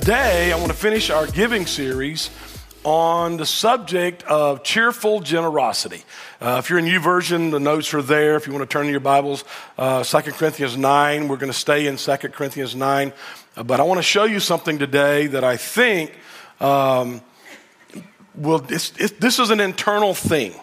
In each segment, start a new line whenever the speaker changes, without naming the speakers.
Today, I want to finish our giving series on the subject of cheerful generosity. Uh, if you're in YouVersion, the notes are there. If you want to turn to your Bibles, uh, 2 Corinthians 9, we're going to stay in 2 Corinthians 9. Uh, but I want to show you something today that I think um, will, it's, this is an internal thing.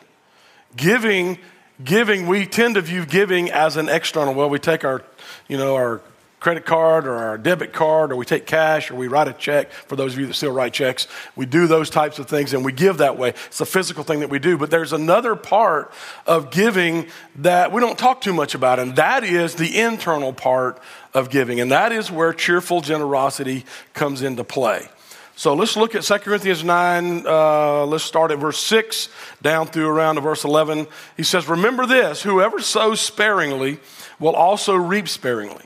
Giving, giving, we tend to view giving as an external. Well, we take our, you know, our credit card or our debit card or we take cash or we write a check for those of you that still write checks we do those types of things and we give that way it's a physical thing that we do but there's another part of giving that we don't talk too much about and that is the internal part of giving and that is where cheerful generosity comes into play so let's look at 2 Corinthians 9. Uh, let's start at verse 6 down through around to verse 11. He says, Remember this whoever sows sparingly will also reap sparingly.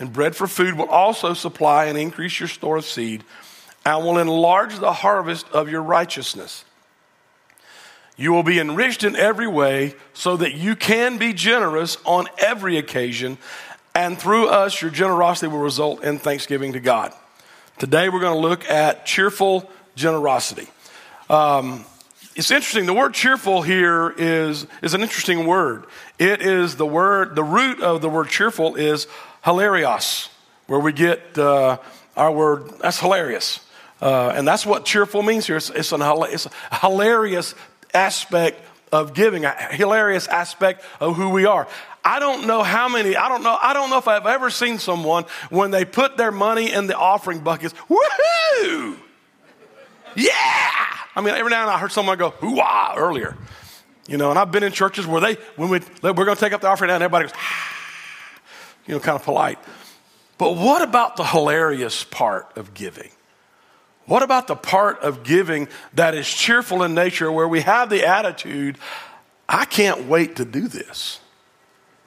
and bread for food will also supply and increase your store of seed and will enlarge the harvest of your righteousness. You will be enriched in every way so that you can be generous on every occasion, and through us, your generosity will result in thanksgiving to God. Today, we're going to look at cheerful generosity. Um, it's interesting. The word cheerful here is, is an interesting word. It is the word, the root of the word cheerful is hilarious, where we get uh, our word, that's hilarious. Uh, and that's what cheerful means here. It's, it's, an, it's a hilarious aspect of giving, a hilarious aspect of who we are. I don't know how many, I don't know, I don't know if I've ever seen someone when they put their money in the offering buckets, woohoo! Yeah! I mean, every now and I heard someone go, hoo-ah, earlier. You know, and I've been in churches where they, when we, we're going to take up the offering, now, and everybody goes, ah you know, kind of polite. But what about the hilarious part of giving? What about the part of giving that is cheerful in nature where we have the attitude, I can't wait to do this?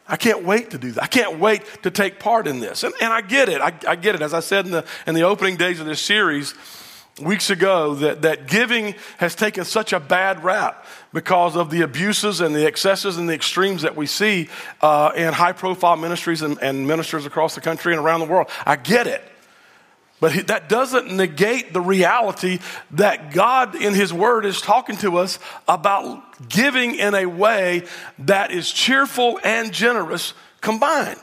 I can't wait to do that. I can't wait to take part in this. And, and I get it. I, I get it. As I said in the, in the opening days of this series, weeks ago that, that giving has taken such a bad rap because of the abuses and the excesses and the extremes that we see uh, in high profile ministries and, and ministers across the country and around the world. I get it. But that doesn't negate the reality that God in His Word is talking to us about giving in a way that is cheerful and generous combined.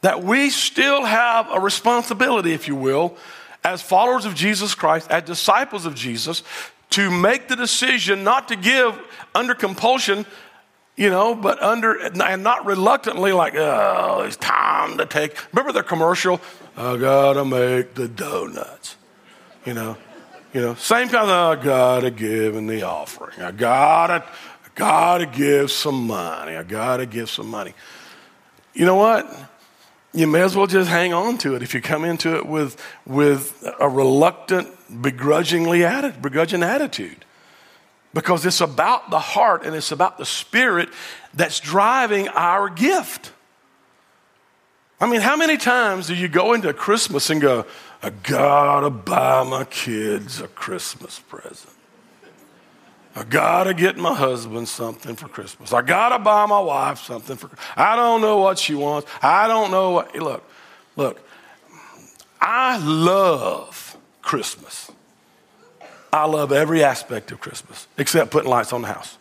That we still have a responsibility, if you will, as followers of Jesus Christ, as disciples of Jesus, to make the decision not to give under compulsion, you know, but under, and not reluctantly, like, oh, it's time to take. Remember the commercial? I gotta make the donuts. You know, you know, same kind of, I gotta give in the offering. I gotta, I gotta give some money. I gotta give some money. You know what? You may as well just hang on to it if you come into it with, with a reluctant, begrudgingly atti- begrudging attitude. Because it's about the heart and it's about the spirit that's driving our gift. I mean, how many times do you go into Christmas and go, I gotta buy my kids a Christmas present? I gotta get my husband something for Christmas. I gotta buy my wife something for. I don't know what she wants. I don't know what. Look, look. I love Christmas. I love every aspect of Christmas except putting lights on the house.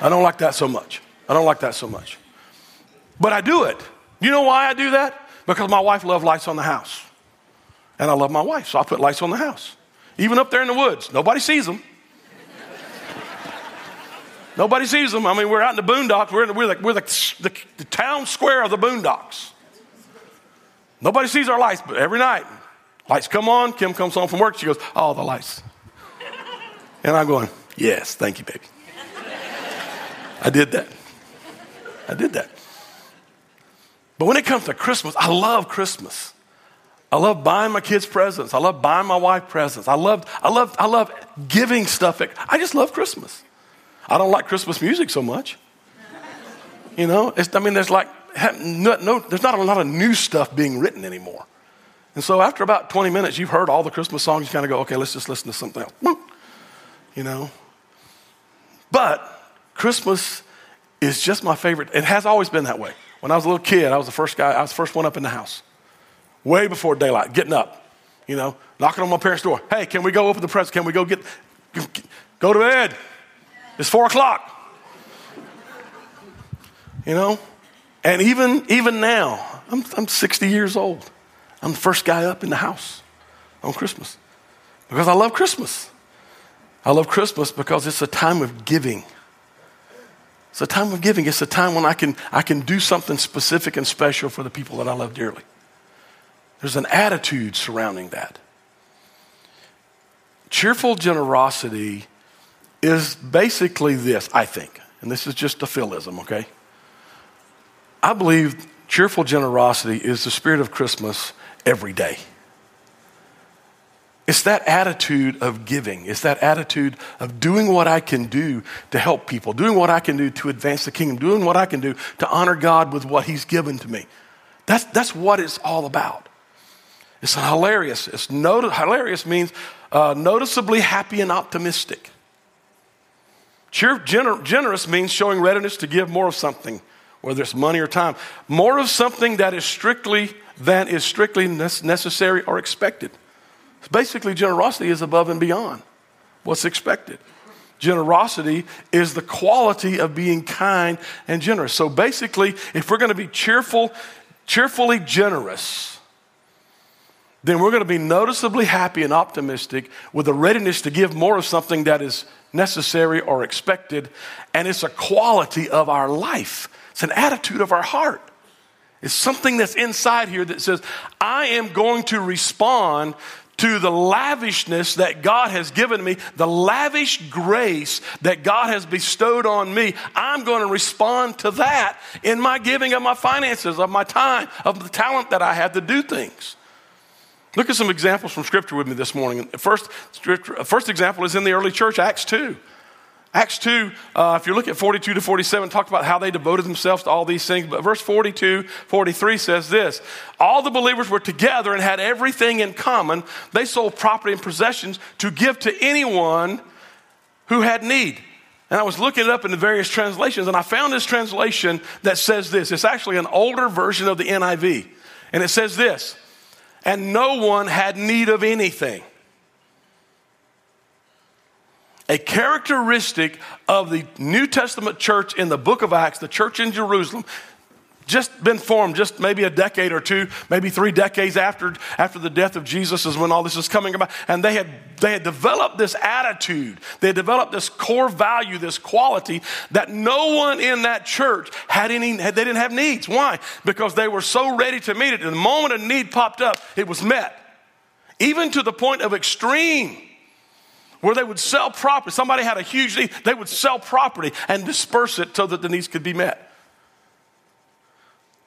I don't like that so much. I don't like that so much. But I do it. You know why I do that? Because my wife loves lights on the house. And I love my wife, so I put lights on the house. Even up there in the woods. Nobody sees them. Nobody sees them. I mean, we're out in the boondocks. We're, in the, we're, the, we're the, the, the town square of the boondocks. Nobody sees our lights, but every night, lights come on. Kim comes home from work. She goes, Oh, the lights. And I'm going, Yes, thank you, baby. I did that. I did that. But when it comes to Christmas, I love Christmas. I love buying my kids presents. I love buying my wife presents. I love, I love, I love giving stuff. I just love Christmas. I don't like Christmas music so much. You know, I mean, there's like, no, no, there's not a lot of new stuff being written anymore. And so after about 20 minutes, you've heard all the Christmas songs, you kind of go, okay, let's just listen to something else. You know? But Christmas is just my favorite. It has always been that way. When I was a little kid, I was the first guy, I was the first one up in the house. Way before daylight, getting up, you know, knocking on my parents' door. Hey, can we go open the presents? Can we go get, go to bed? It's four o'clock. You know? And even, even now, I'm, I'm 60 years old. I'm the first guy up in the house on Christmas because I love Christmas. I love Christmas because it's a time of giving. It's a time of giving. It's a time when I can, I can do something specific and special for the people that I love dearly. There's an attitude surrounding that. Cheerful generosity is basically this, I think, and this is just a philism, okay? I believe cheerful generosity is the spirit of Christmas every day. It's that attitude of giving. It's that attitude of doing what I can do to help people, doing what I can do to advance the kingdom, doing what I can do to honor God with what He's given to me. That's, that's what it's all about. It's hilarious. It's not- hilarious means uh, noticeably happy and optimistic. Cheer, gener- generous means showing readiness to give more of something, whether it's money or time. More of something that is strictly than is strictly necessary or expected. Basically, generosity is above and beyond what's expected. Generosity is the quality of being kind and generous. So basically, if we're going to be cheerful, cheerfully generous, then we're going to be noticeably happy and optimistic with a readiness to give more of something that is necessary or expected. And it's a quality of our life, it's an attitude of our heart. It's something that's inside here that says, I am going to respond to the lavishness that God has given me, the lavish grace that God has bestowed on me. I'm going to respond to that in my giving of my finances, of my time, of the talent that I have to do things. Look at some examples from Scripture with me this morning. First, first example is in the early church, Acts 2. Acts 2, uh, if you look at 42 to 47, talk about how they devoted themselves to all these things. But verse 42, 43 says this All the believers were together and had everything in common. They sold property and possessions to give to anyone who had need. And I was looking it up in the various translations, and I found this translation that says this. It's actually an older version of the NIV. And it says this And no one had need of anything. A characteristic of the New Testament church in the book of Acts, the church in Jerusalem, just been formed just maybe a decade or two, maybe three decades after, after the death of Jesus is when all this is coming about. And they had, they had developed this attitude. They had developed this core value, this quality that no one in that church had any, they didn't have needs. Why? Because they were so ready to meet it. And the moment a need popped up, it was met. Even to the point of extreme where they would sell property. Somebody had a huge need, they would sell property and disperse it so that the needs could be met.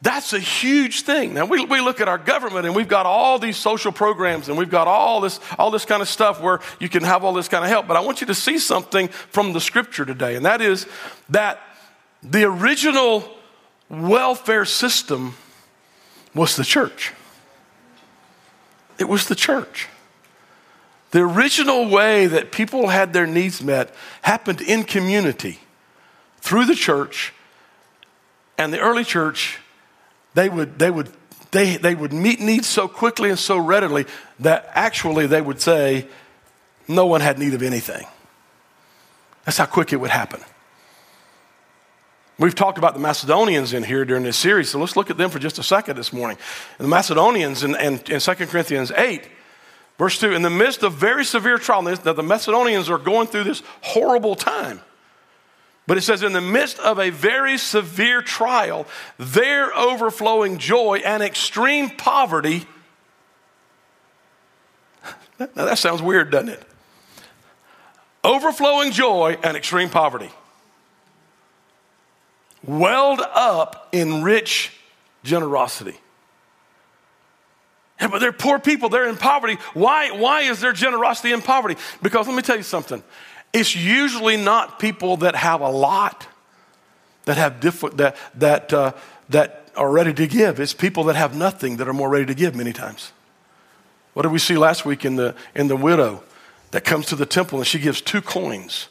That's a huge thing. Now we, we look at our government and we've got all these social programs and we've got all this, all this kind of stuff where you can have all this kind of help. But I want you to see something from the scripture today, and that is that the original welfare system was the church. It was the church. The original way that people had their needs met happened in community through the church. And the early church, they would, they would, they, they would meet needs so quickly and so readily that actually they would say, no one had need of anything. That's how quick it would happen. We've talked about the Macedonians in here during this series, so let's look at them for just a second this morning. the Macedonians in, in, in 2 Corinthians 8, Verse 2 In the midst of very severe trial, now the Macedonians are going through this horrible time. But it says, in the midst of a very severe trial, their overflowing joy and extreme poverty. Now that sounds weird, doesn't it? Overflowing joy and extreme poverty. Welled up in rich generosity. Yeah, but they're poor people, they're in poverty. Why, why is there generosity in poverty? Because let me tell you something. It's usually not people that have a lot that have different that that uh, that are ready to give. It's people that have nothing that are more ready to give many times. What did we see last week in the in the widow that comes to the temple and she gives two coins?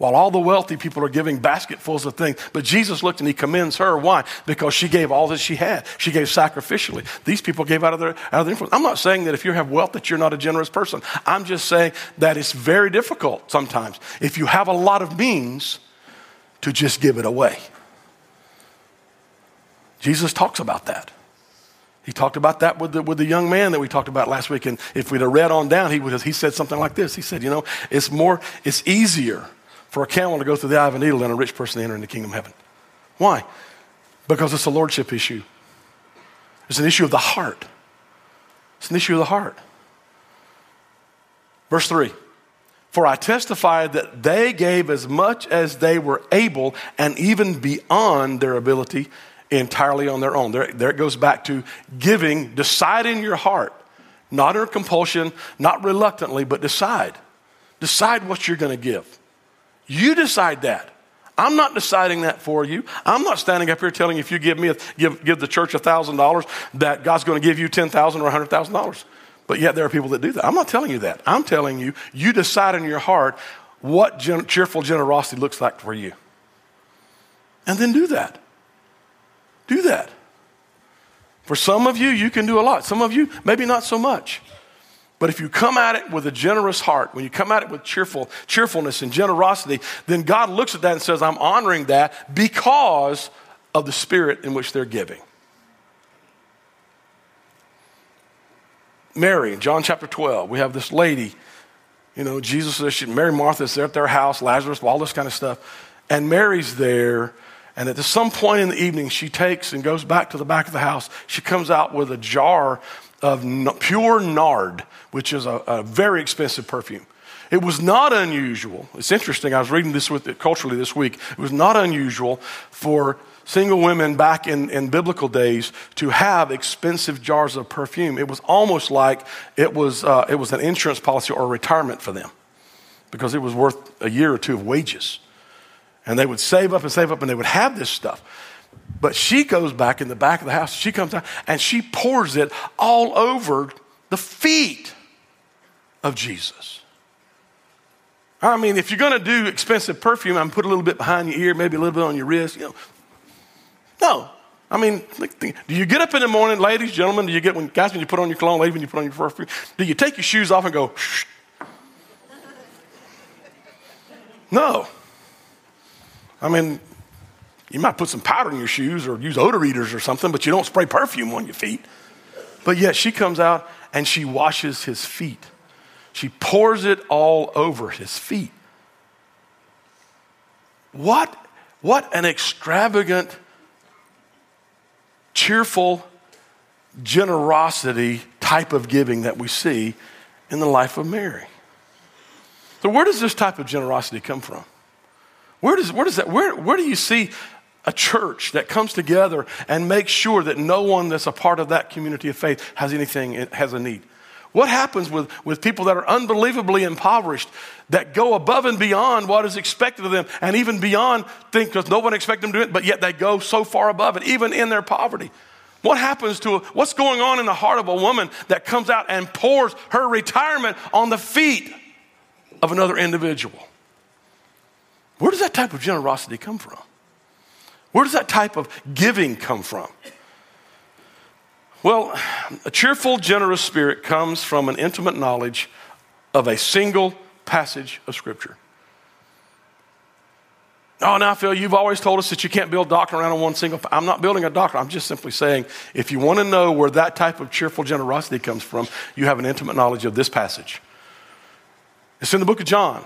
While all the wealthy people are giving basketfuls of things. But Jesus looked and he commends her. Why? Because she gave all that she had. She gave sacrificially. These people gave out of their, out of their influence. I'm not saying that if you have wealth that you're not a generous person. I'm just saying that it's very difficult sometimes. If you have a lot of means, to just give it away. Jesus talks about that. He talked about that with the, with the young man that we talked about last week. And if we'd have read on down, he, would, have, he said something like this. He said, You know, it's more, it's easier for a camel to go through the eye of a needle than a rich person to enter into the kingdom of heaven. Why? Because it's a lordship issue. It's an issue of the heart. It's an issue of the heart. Verse 3 For I testify that they gave as much as they were able and even beyond their ability entirely on their own. There, there it goes back to giving, decide in your heart, not under compulsion, not reluctantly, but decide. Decide what you're going to give. You decide that. I'm not deciding that for you. I'm not standing up here telling you if you give me a, give, give the church $1,000 that God's going to give you $10,000 or $100,000. But yet there are people that do that. I'm not telling you that. I'm telling you, you decide in your heart what gen- cheerful generosity looks like for you. And then do that. Do that. For some of you, you can do a lot. Some of you, maybe not so much. But if you come at it with a generous heart, when you come at it with cheerful, cheerfulness and generosity, then God looks at that and says, I'm honoring that because of the spirit in which they're giving. Mary, John chapter 12, we have this lady, you know, Jesus, says, Mary Martha's there at their house, Lazarus, all this kind of stuff. And Mary's there, and at some point in the evening, she takes and goes back to the back of the house. She comes out with a jar of pure nard, which is a, a very expensive perfume. It was not unusual. It's interesting. I was reading this with it culturally this week. It was not unusual for single women back in, in biblical days to have expensive jars of perfume. It was almost like it was, uh, it was an insurance policy or a retirement for them because it was worth a year or two of wages. And they would save up and save up and they would have this stuff. But she goes back in the back of the house. She comes out and she pours it all over the feet of Jesus. I mean, if you're going to do expensive perfume, I'm put a little bit behind your ear, maybe a little bit on your wrist. You know, no. I mean, do you get up in the morning, ladies, gentlemen? Do you get when guys when you put on your cologne, ladies when you put on your perfume? Do you take your shoes off and go? Shh? No. I mean, you might put some powder in your shoes or use odor eaters or something, but you don't spray perfume on your feet. But yet she comes out and she washes his feet. She pours it all over his feet. What, what an extravagant, cheerful generosity type of giving that we see in the life of Mary. So, where does this type of generosity come from? Where does, where does that, where, where do you see a church that comes together and makes sure that no one that's a part of that community of faith has anything, has a need. What happens with, with people that are unbelievably impoverished, that go above and beyond what is expected of them, and even beyond think because no one expects them to do it, but yet they go so far above it, even in their poverty? What happens to what's going on in the heart of a woman that comes out and pours her retirement on the feet of another individual? Where does that type of generosity come from? Where does that type of giving come from? Well, a cheerful, generous spirit comes from an intimate knowledge of a single passage of Scripture. Oh, now, Phil, you've always told us that you can't build doctrine around one single. I'm not building a doctrine. I'm just simply saying if you want to know where that type of cheerful generosity comes from, you have an intimate knowledge of this passage. It's in the book of John.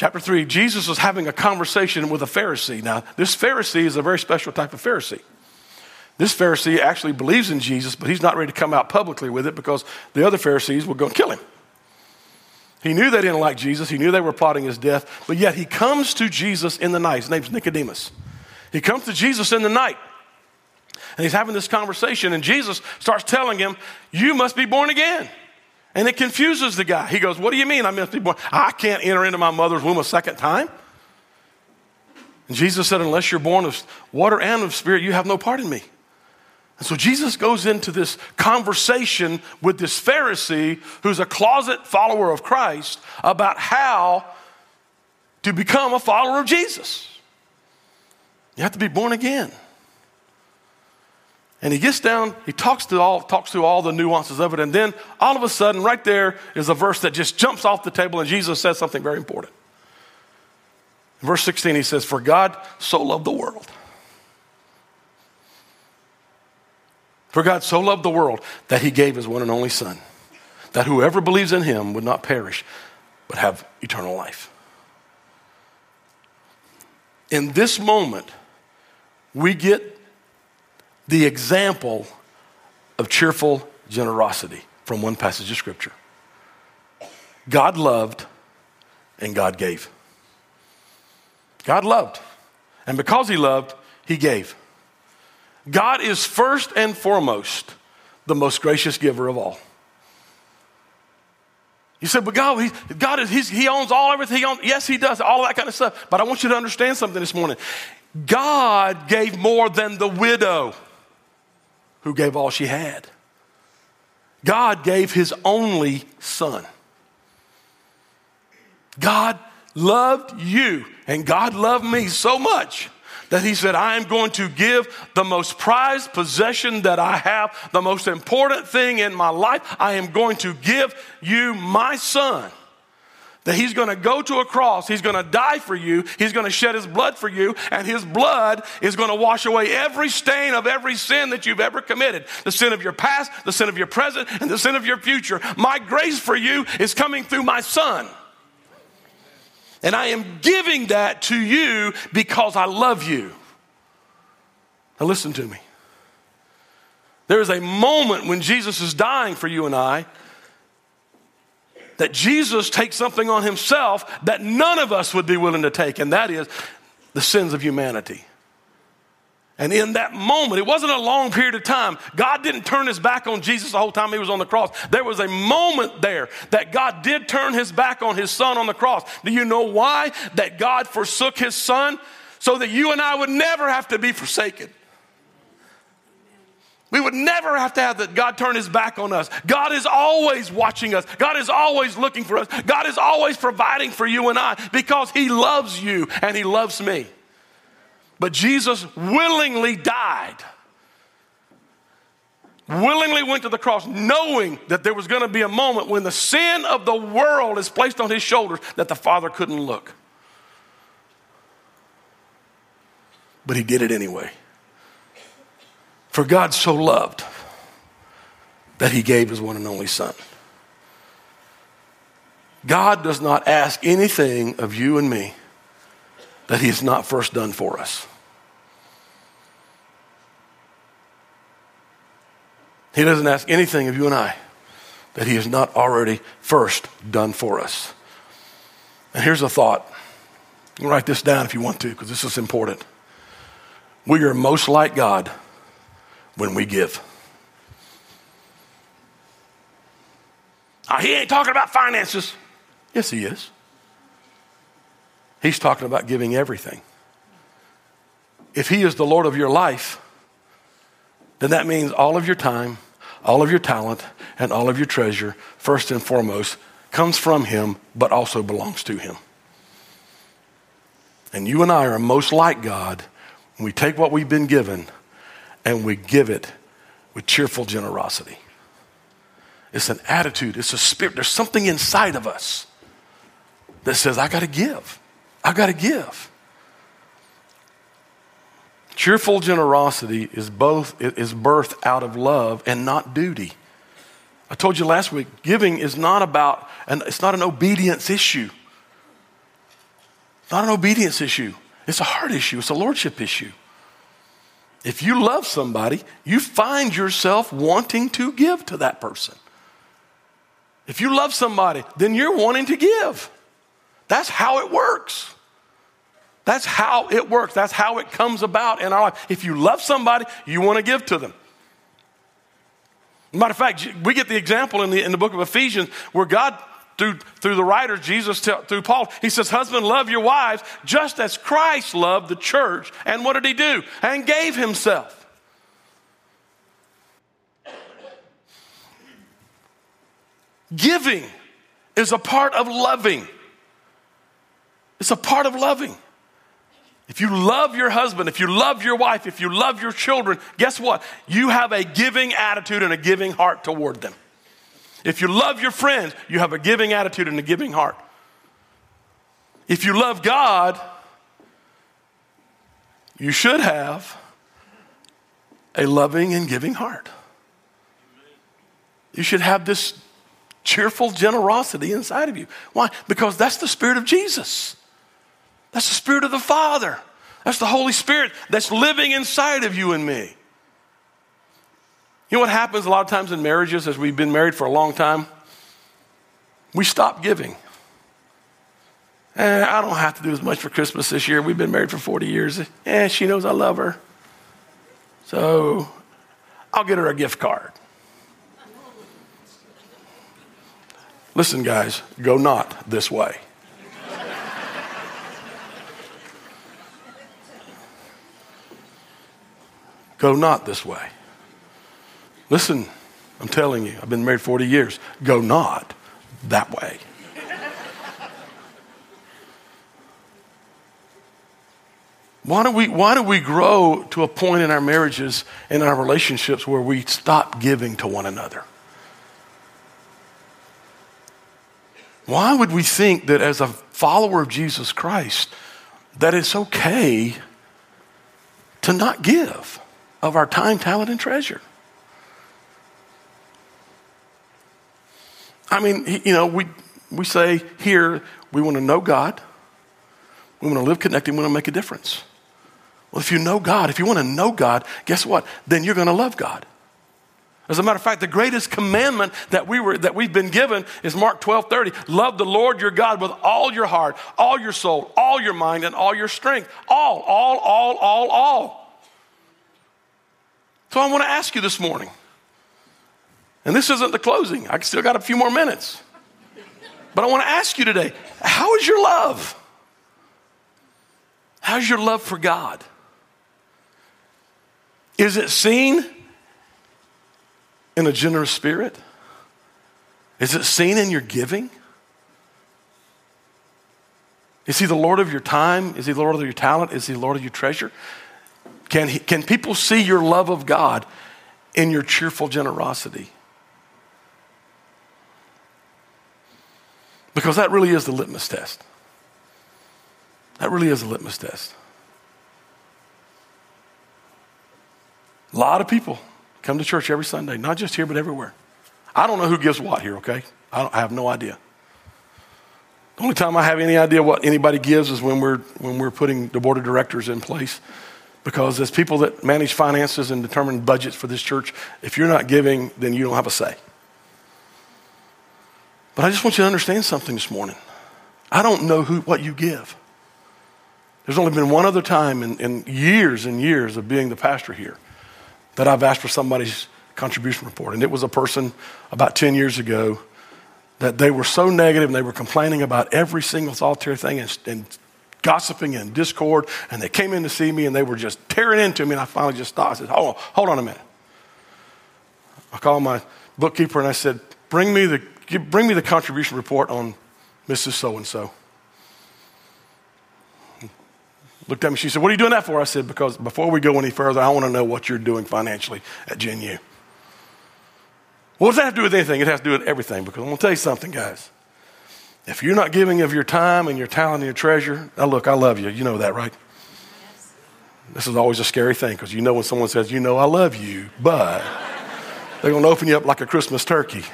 Chapter 3, Jesus was having a conversation with a Pharisee. Now, this Pharisee is a very special type of Pharisee. This Pharisee actually believes in Jesus, but he's not ready to come out publicly with it because the other Pharisees were going to kill him. He knew they didn't like Jesus. He knew they were plotting his death, but yet he comes to Jesus in the night. His name's Nicodemus. He comes to Jesus in the night. And he's having this conversation, and Jesus starts telling him, You must be born again. And it confuses the guy. He goes, What do you mean I must be born? I can't enter into my mother's womb a second time. And Jesus said, Unless you're born of water and of spirit, you have no part in me. And so Jesus goes into this conversation with this Pharisee who's a closet follower of Christ about how to become a follower of Jesus. You have to be born again. And he gets down, he talks to all, talks through all the nuances of it, and then all of a sudden, right there is a verse that just jumps off the table, and Jesus says something very important. In verse 16, he says, For God so loved the world For God so loved the world that he gave his one and only Son, that whoever believes in him would not perish, but have eternal life. In this moment, we get the example of cheerful generosity from one passage of Scripture. God loved and God gave. God loved. And because He loved, He gave. God is first and foremost the most gracious giver of all. You said, but God, he, God is, he owns all everything. He owns, yes, he does, all that kind of stuff. But I want you to understand something this morning. God gave more than the widow who gave all she had. God gave his only son. God loved you, and God loved me so much that he said, I am going to give the most prized possession that I have, the most important thing in my life. I am going to give you my son. That he's going to go to a cross, he's going to die for you, he's going to shed his blood for you, and his blood is going to wash away every stain of every sin that you've ever committed the sin of your past, the sin of your present, and the sin of your future. My grace for you is coming through my son. And I am giving that to you because I love you. Now, listen to me. There is a moment when Jesus is dying for you and I that Jesus takes something on himself that none of us would be willing to take, and that is the sins of humanity. And in that moment, it wasn't a long period of time. God didn't turn his back on Jesus the whole time he was on the cross. There was a moment there that God did turn his back on his son on the cross. Do you know why? That God forsook his son so that you and I would never have to be forsaken. We would never have to have that God turn his back on us. God is always watching us. God is always looking for us. God is always providing for you and I because he loves you and he loves me. But Jesus willingly died, willingly went to the cross, knowing that there was going to be a moment when the sin of the world is placed on his shoulders that the Father couldn't look. But he did it anyway. For God so loved that he gave his one and only Son. God does not ask anything of you and me that he has not first done for us. He doesn't ask anything of you and I that He has not already first done for us. And here's a thought. write this down if you want to, because this is important. We are most like God when we give. Now, he ain't talking about finances. Yes, he is. He's talking about giving everything. If he is the Lord of your life, then that means all of your time, all of your talent, and all of your treasure, first and foremost, comes from Him, but also belongs to Him. And you and I are most like God when we take what we've been given and we give it with cheerful generosity. It's an attitude, it's a spirit. There's something inside of us that says, I got to give. I got to give. Cheerful generosity is both is birthed out of love and not duty. I told you last week, giving is not about and it's not an obedience issue. Not an obedience issue. It's a heart issue. It's a lordship issue. If you love somebody, you find yourself wanting to give to that person. If you love somebody, then you're wanting to give. That's how it works. That's how it works. That's how it comes about in our life. If you love somebody, you want to give to them. Matter of fact, we get the example in the, in the book of Ephesians where God, through, through the writer, Jesus, through Paul, he says, Husband, love your wives just as Christ loved the church. And what did he do? And gave himself. Giving is a part of loving. It's a part of loving. If you love your husband, if you love your wife, if you love your children, guess what? You have a giving attitude and a giving heart toward them. If you love your friends, you have a giving attitude and a giving heart. If you love God, you should have a loving and giving heart. You should have this cheerful generosity inside of you. Why? Because that's the Spirit of Jesus. That's the Spirit of the Father. That's the Holy Spirit that's living inside of you and me. You know what happens a lot of times in marriages as we've been married for a long time? We stop giving. Eh, I don't have to do as much for Christmas this year. We've been married for 40 years. Eh, she knows I love her. So I'll get her a gift card. Listen, guys, go not this way. Go not this way. Listen, I'm telling you, I've been married 40 years. Go not that way. Why do, we, why do we grow to a point in our marriages and our relationships where we stop giving to one another? Why would we think that as a follower of Jesus Christ, that it's okay to not give? of our time, talent, and treasure. I mean, you know, we, we say here we want to know God, we want to live connected, we want to make a difference. Well, if you know God, if you want to know God, guess what? Then you're going to love God. As a matter of fact, the greatest commandment that, we were, that we've been given is Mark 12 30. Love the Lord your God with all your heart, all your soul, all your mind, and all your strength. All, all, all, all, all. So I want to ask you this morning, and this isn't the closing, I still got a few more minutes. But I want to ask you today how is your love? How's your love for God? Is it seen in a generous spirit? Is it seen in your giving? Is he the Lord of your time? Is he the Lord of your talent? Is he the Lord of your treasure? Can, he, can people see your love of God in your cheerful generosity? Because that really is the litmus test. That really is a litmus test. A lot of people come to church every Sunday, not just here, but everywhere. I don't know who gives what here, okay? I, I have no idea. The only time I have any idea what anybody gives is when we're, when we're putting the board of directors in place because as people that manage finances and determine budgets for this church, if you're not giving, then you don't have a say. But I just want you to understand something this morning. I don't know who, what you give. There's only been one other time in, in years and years of being the pastor here that I've asked for somebody's contribution report. And it was a person about 10 years ago that they were so negative and they were complaining about every single solitary thing and, and gossiping and discord, and they came in to see me and they were just tearing into me, and I finally just stopped. I said, Hold on, hold on a minute. I called my bookkeeper and I said, Bring me the, bring me the contribution report on Mrs. So and so. Looked at me, she said, What are you doing that for? I said, Because before we go any further, I want to know what you're doing financially at Gen U. What does that have to do with anything? It has to do with everything because I'm going to tell you something, guys. If you're not giving of your time and your talent and your treasure, now look, I love you. You know that, right? Yes. This is always a scary thing because you know when someone says, you know, I love you, but they're going to open you up like a Christmas turkey.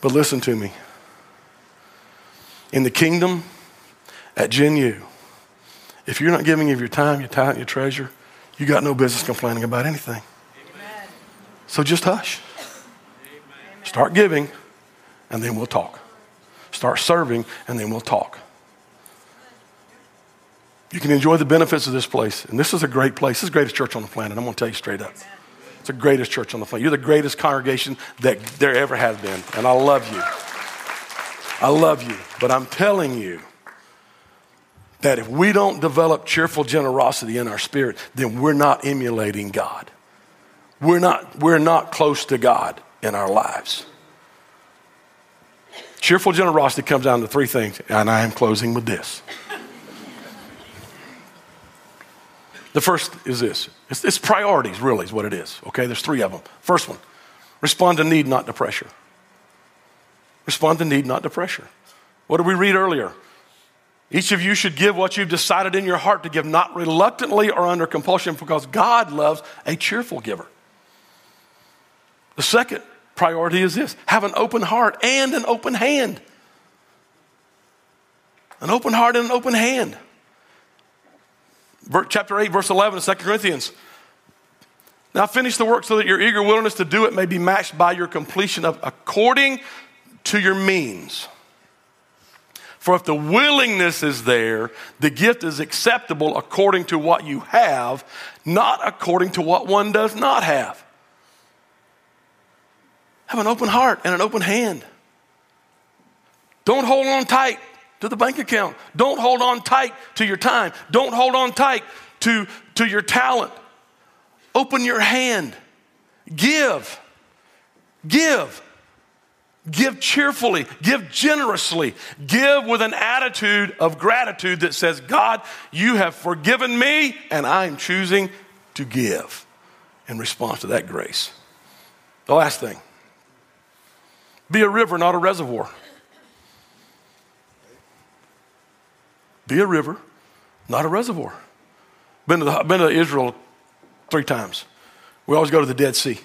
But listen to me. In the kingdom, at Gen U, if you're not giving of your time, your talent, your treasure, you got no business complaining about anything. Amen. So just hush. Amen. Start giving and then we'll talk. Start serving, and then we'll talk. You can enjoy the benefits of this place. And this is a great place. This is the greatest church on the planet. I'm going to tell you straight up. It's the greatest church on the planet. You're the greatest congregation that there ever has been. And I love you. I love you. But I'm telling you that if we don't develop cheerful generosity in our spirit, then we're not emulating God. We're not, we're not close to God in our lives. Cheerful generosity comes down to three things, and I am closing with this. The first is this it's, it's, priorities, really, is what it is. Okay, there's three of them. First one respond to need, not to pressure. Respond to need, not to pressure. What did we read earlier? Each of you should give what you've decided in your heart to give, not reluctantly or under compulsion, because God loves a cheerful giver. The second priority is this have an open heart and an open hand. An open heart and an open hand chapter 8, verse 11 of 2 Corinthians. Now finish the work so that your eager willingness to do it may be matched by your completion of according to your means. For if the willingness is there, the gift is acceptable according to what you have, not according to what one does not have. Have an open heart and an open hand. Don't hold on tight to the bank account. Don't hold on tight to your time. Don't hold on tight to, to your talent. Open your hand. Give. Give. Give cheerfully. Give generously. Give with an attitude of gratitude that says, God, you have forgiven me, and I'm choosing to give in response to that grace. The last thing be a river, not a reservoir. Be a river, not a reservoir. Been to, the, been to Israel three times. We always go to the Dead Sea.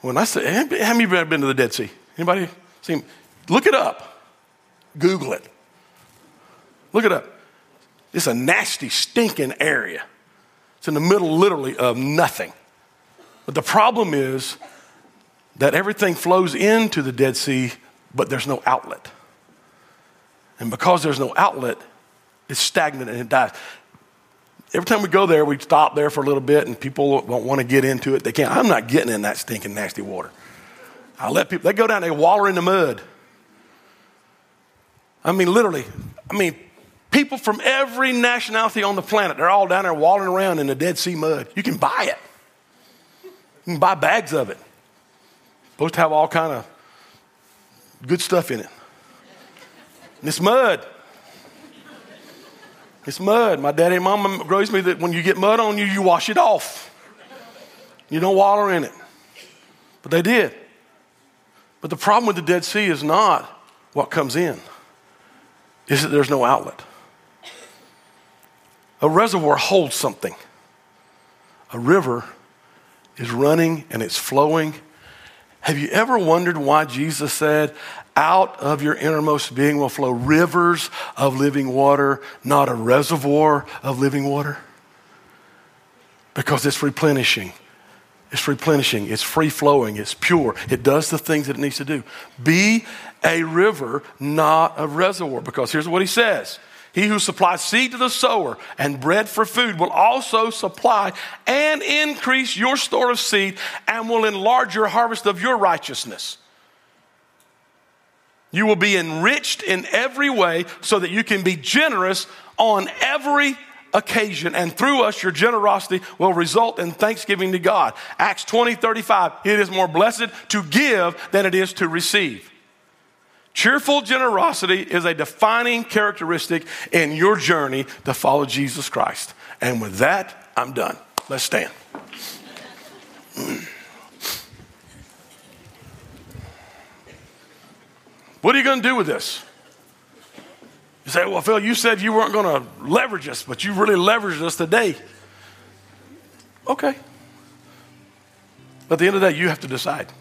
When I say, how many of you have been to the Dead Sea? Anybody seen? Look it up. Google it. Look it up. It's a nasty, stinking area. It's in the middle, literally, of nothing. But the problem is that everything flows into the Dead Sea, but there's no outlet. And because there's no outlet, it's stagnant and it dies. Every time we go there, we stop there for a little bit and people don't want to get into it. They can't. I'm not getting in that stinking, nasty water. I let people, they go down, they waller in the mud. I mean, literally, I mean, people from every nationality on the planet, they're all down there wallowing around in the Dead Sea mud. You can buy it. You can buy bags of it. Supposed to have all kind of good stuff in it. It's mud. It's mud. My daddy and mama raised me that when you get mud on you, you wash it off. You don't waller in it. But they did. But the problem with the Dead Sea is not what comes in, is that there's no outlet. A reservoir holds something. A river is running and it's flowing. Have you ever wondered why Jesus said, out of your innermost being will flow rivers of living water, not a reservoir of living water. Because it's replenishing. It's replenishing. It's free flowing. It's pure. It does the things that it needs to do. Be a river, not a reservoir. Because here's what he says He who supplies seed to the sower and bread for food will also supply and increase your store of seed and will enlarge your harvest of your righteousness. You will be enriched in every way so that you can be generous on every occasion. And through us, your generosity will result in thanksgiving to God. Acts 20, 35. It is more blessed to give than it is to receive. Cheerful generosity is a defining characteristic in your journey to follow Jesus Christ. And with that, I'm done. Let's stand. Mm. What are you going to do with this? You say, well, Phil, you said you weren't going to leverage us, but you really leveraged us today. Okay. But at the end of the day, you have to decide.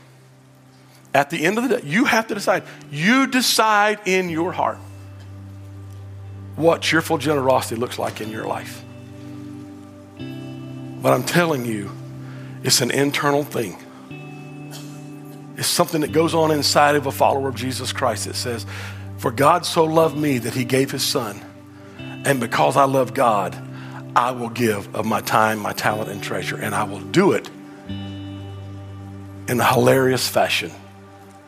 At the end of the day, you have to decide. You decide in your heart what cheerful generosity looks like in your life. But I'm telling you, it's an internal thing is something that goes on inside of a follower of Jesus Christ. It says, For God so loved me that he gave his son. And because I love God, I will give of my time, my talent, and treasure. And I will do it in a hilarious fashion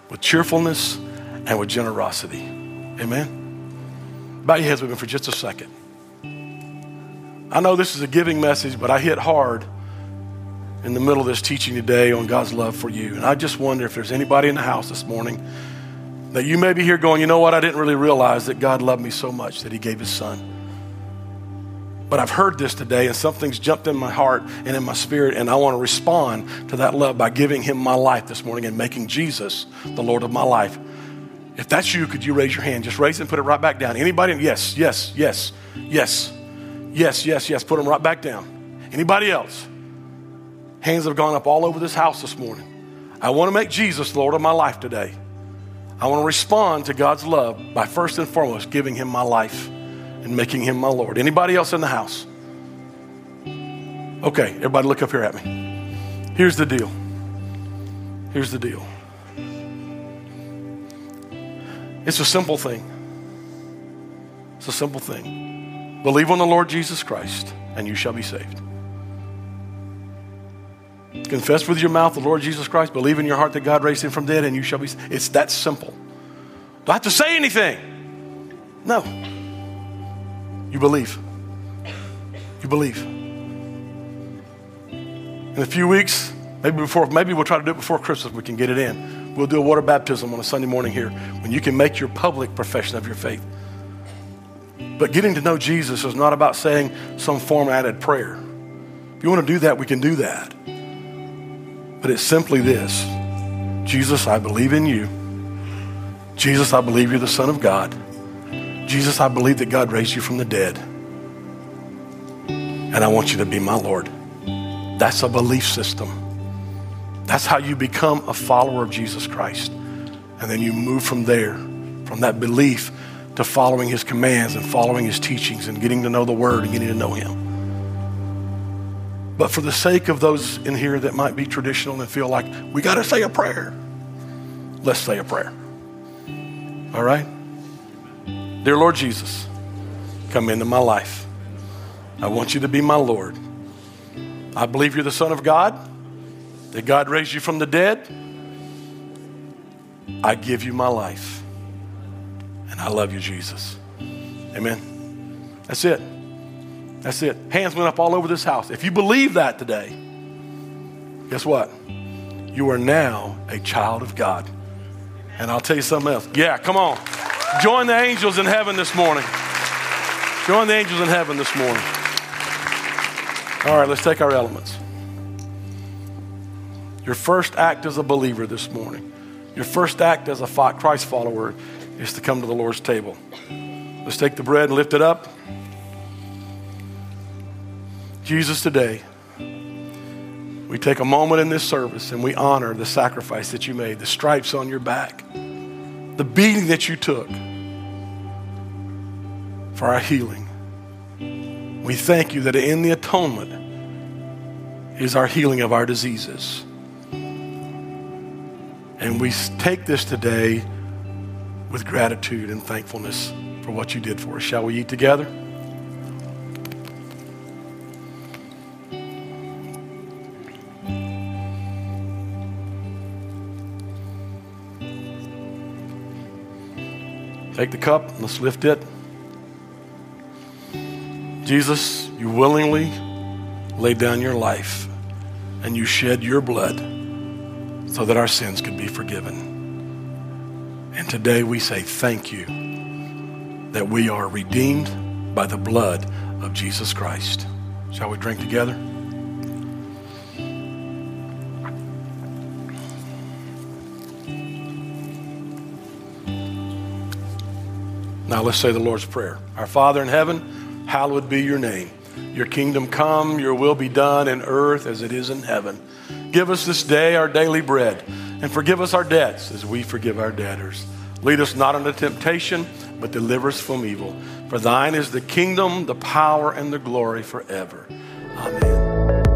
with cheerfulness and with generosity. Amen? Bow your heads with me for just a second. I know this is a giving message, but I hit hard in the middle of this teaching today on God's love for you. And I just wonder if there's anybody in the house this morning that you may be here going, you know what, I didn't really realize that God loved me so much that He gave His Son. But I've heard this today, and something's jumped in my heart and in my spirit, and I want to respond to that love by giving Him my life this morning and making Jesus the Lord of my life. If that's you, could you raise your hand? Just raise it and put it right back down. Anybody? Yes, yes, yes, yes, yes, yes, yes. Put them right back down. Anybody else? Hands have gone up all over this house this morning. I want to make Jesus Lord of my life today. I want to respond to God's love by first and foremost giving him my life and making him my Lord. Anybody else in the house? Okay, everybody look up here at me. Here's the deal. Here's the deal. It's a simple thing. It's a simple thing. Believe on the Lord Jesus Christ, and you shall be saved. Confess with your mouth the Lord Jesus Christ, believe in your heart that God raised him from dead, and you shall be. It's that simple. Do I have to say anything? No. You believe. You believe. In a few weeks, maybe before, maybe we'll try to do it before Christmas. We can get it in. We'll do a water baptism on a Sunday morning here when you can make your public profession of your faith. But getting to know Jesus is not about saying some formatted prayer. If you want to do that, we can do that. But it's simply this Jesus, I believe in you. Jesus, I believe you're the Son of God. Jesus, I believe that God raised you from the dead. And I want you to be my Lord. That's a belief system. That's how you become a follower of Jesus Christ. And then you move from there, from that belief to following his commands and following his teachings and getting to know the word and getting to know him. But for the sake of those in here that might be traditional and feel like we got to say a prayer, let's say a prayer. All right? Dear Lord Jesus, come into my life. I want you to be my Lord. I believe you're the Son of God, that God raised you from the dead. I give you my life. And I love you, Jesus. Amen. That's it. That's it. Hands went up all over this house. If you believe that today, guess what? You are now a child of God. And I'll tell you something else. Yeah, come on. Join the angels in heaven this morning. Join the angels in heaven this morning. All right, let's take our elements. Your first act as a believer this morning, your first act as a Christ follower is to come to the Lord's table. Let's take the bread and lift it up. Jesus, today, we take a moment in this service and we honor the sacrifice that you made, the stripes on your back, the beating that you took for our healing. We thank you that in the atonement is our healing of our diseases. And we take this today with gratitude and thankfulness for what you did for us. Shall we eat together? Take the cup, let's lift it. Jesus, you willingly laid down your life and you shed your blood so that our sins could be forgiven. And today we say thank you that we are redeemed by the blood of Jesus Christ. Shall we drink together? Let's say the Lord's Prayer. Our Father in heaven, hallowed be your name. Your kingdom come, your will be done in earth as it is in heaven. Give us this day our daily bread, and forgive us our debts as we forgive our debtors. Lead us not into temptation, but deliver us from evil. For thine is the kingdom, the power, and the glory forever. Amen.